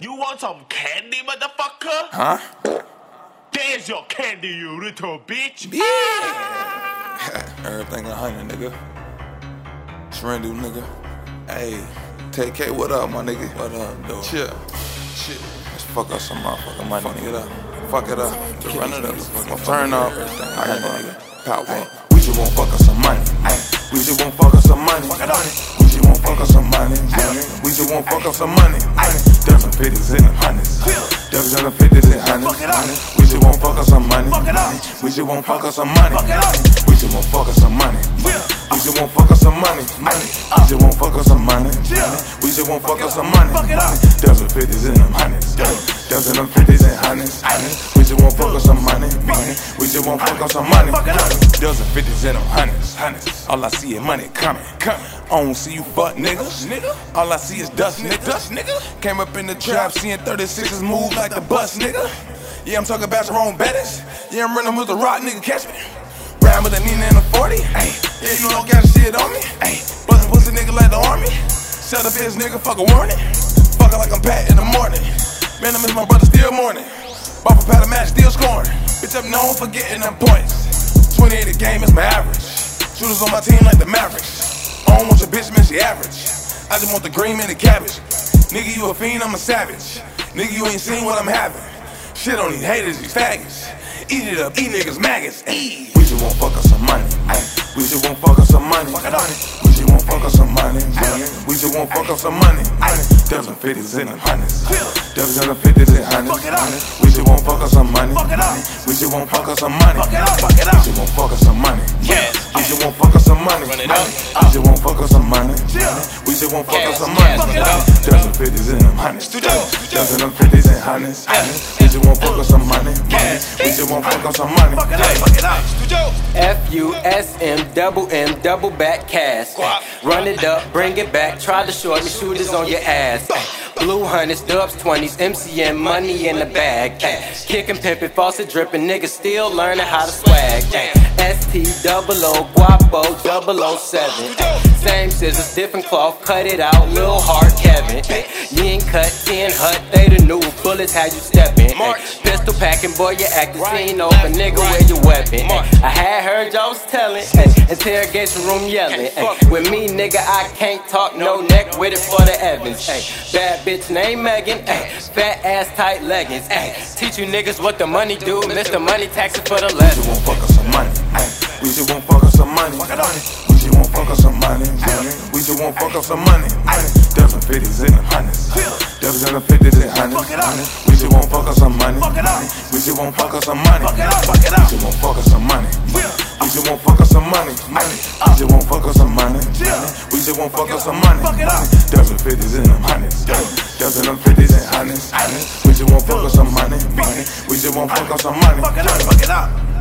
You want some candy, motherfucker? Huh? There's your candy, you little bitch. Yeah. Everything a hundred, nigga. Trendu, nigga. Hey, TK, what up, my nigga? What up, dude? Chill. Shit. Let's fuck up some motherfucking money, fuck nigga. It up. Fuck it up. Just run it up. Fucking turn up. I got nigga. Power up. We just want fuck up some money. We just want fuck up some money. We just want fuck up some money. We just want fuck up some money. Fifties and hundreds. Dozen fifties and hundreds. We just want fuck up some money. We just want fuck up some money. We just want fuck up some money. We just want fuck up some money. We just want fuck up some money. We just want fuck up some money. Dozen fifties and hundreds. Dozen them fifties and hundreds. Just want fuck up some money. money. We just want fuck up some money. Dozen fifties and them hundreds. All I see is money coming. Coming. I don't see you fuck niggas. Nigga. All I see is dust, nigga. Dust, nigga. Came up in the trap, seeing 36s move like the bus, nigga. Yeah, I'm talking about own Bettis. Yeah, I'm running with the rock, nigga. Catch me. Ride with a Nina and a 40. Ay. Yeah, you don't got shit on me. Ay. Bustin' pussy nigga like the army. Shut up, bitch, nigga. Fuck a warning. Fuckin' like I'm Pat in the morning. Man, I miss my brother still morning. Ball for pat a match, still scoring. Bitch, I'm known for getting them points. 28 a game is my average. Shooters on my team like the Mavericks. I don't want your bitch, man, she average. I just want the green and the cabbage. Nigga, you a fiend, I'm a savage. Nigga, you ain't seen what I'm having. Shit on these haters, these faggots. Eat it up, eat niggas maggots. Ay. We just want fuck us some money. Ay. We just want fuck us some money. Fuck it up. We just want fuck us some money. We want fuck up some money. Dozen fifties and hundreds. Dozen fifties and hundreds. We just want fuck up some money. We just want fuck up some money. We just want fuck up some money. We just want fuck us some money. run up We just want fuck us some money. We just want fuck us some money. Dozen fifties and hundreds. Dozen fifties and hundreds. We just want fuck us some money. We just want fuck us some money. F U S M double M double back cast. Run it up, bring it back. Try to short me shooters on your ass. Blue hundreds, dubs, twenties, MCM, money in the bag. Kicking, pimping, faucet dripping, niggas still learning how to swag. ST double O, Guapo double O seven. Same scissors, different cloth, cut it out, Lil Heart Kevin. You ain't cut, 10 hut, bullets, how you steppin'. Pistol packing, boy, you actin' seen over, nigga, where your weapon? I had heard y'all was telling, interrogation room yelling. With me, nigga, I can't talk, no neck with it for the Evans. Bad bitch named Megan, fat ass tight leggings. Teach you niggas what the money do, Mr. Money taxing for the legend. want fuck us some money. We just want fuck us some money. We just want fuck us some money. We just want fuck us some money. Dozen fifties and hundreds. Dozen fifties and hundreds. We just want fuck us some money. We just want fuck us some money. We just want fuck us some money. We just want fuck us some money. We just want fuck us some money. We just want fuck us some money. Dozen fifties and hundreds. Dozen fifties and hundreds. We just want fuck us some money. We just want fuck us some money. Fuck it up.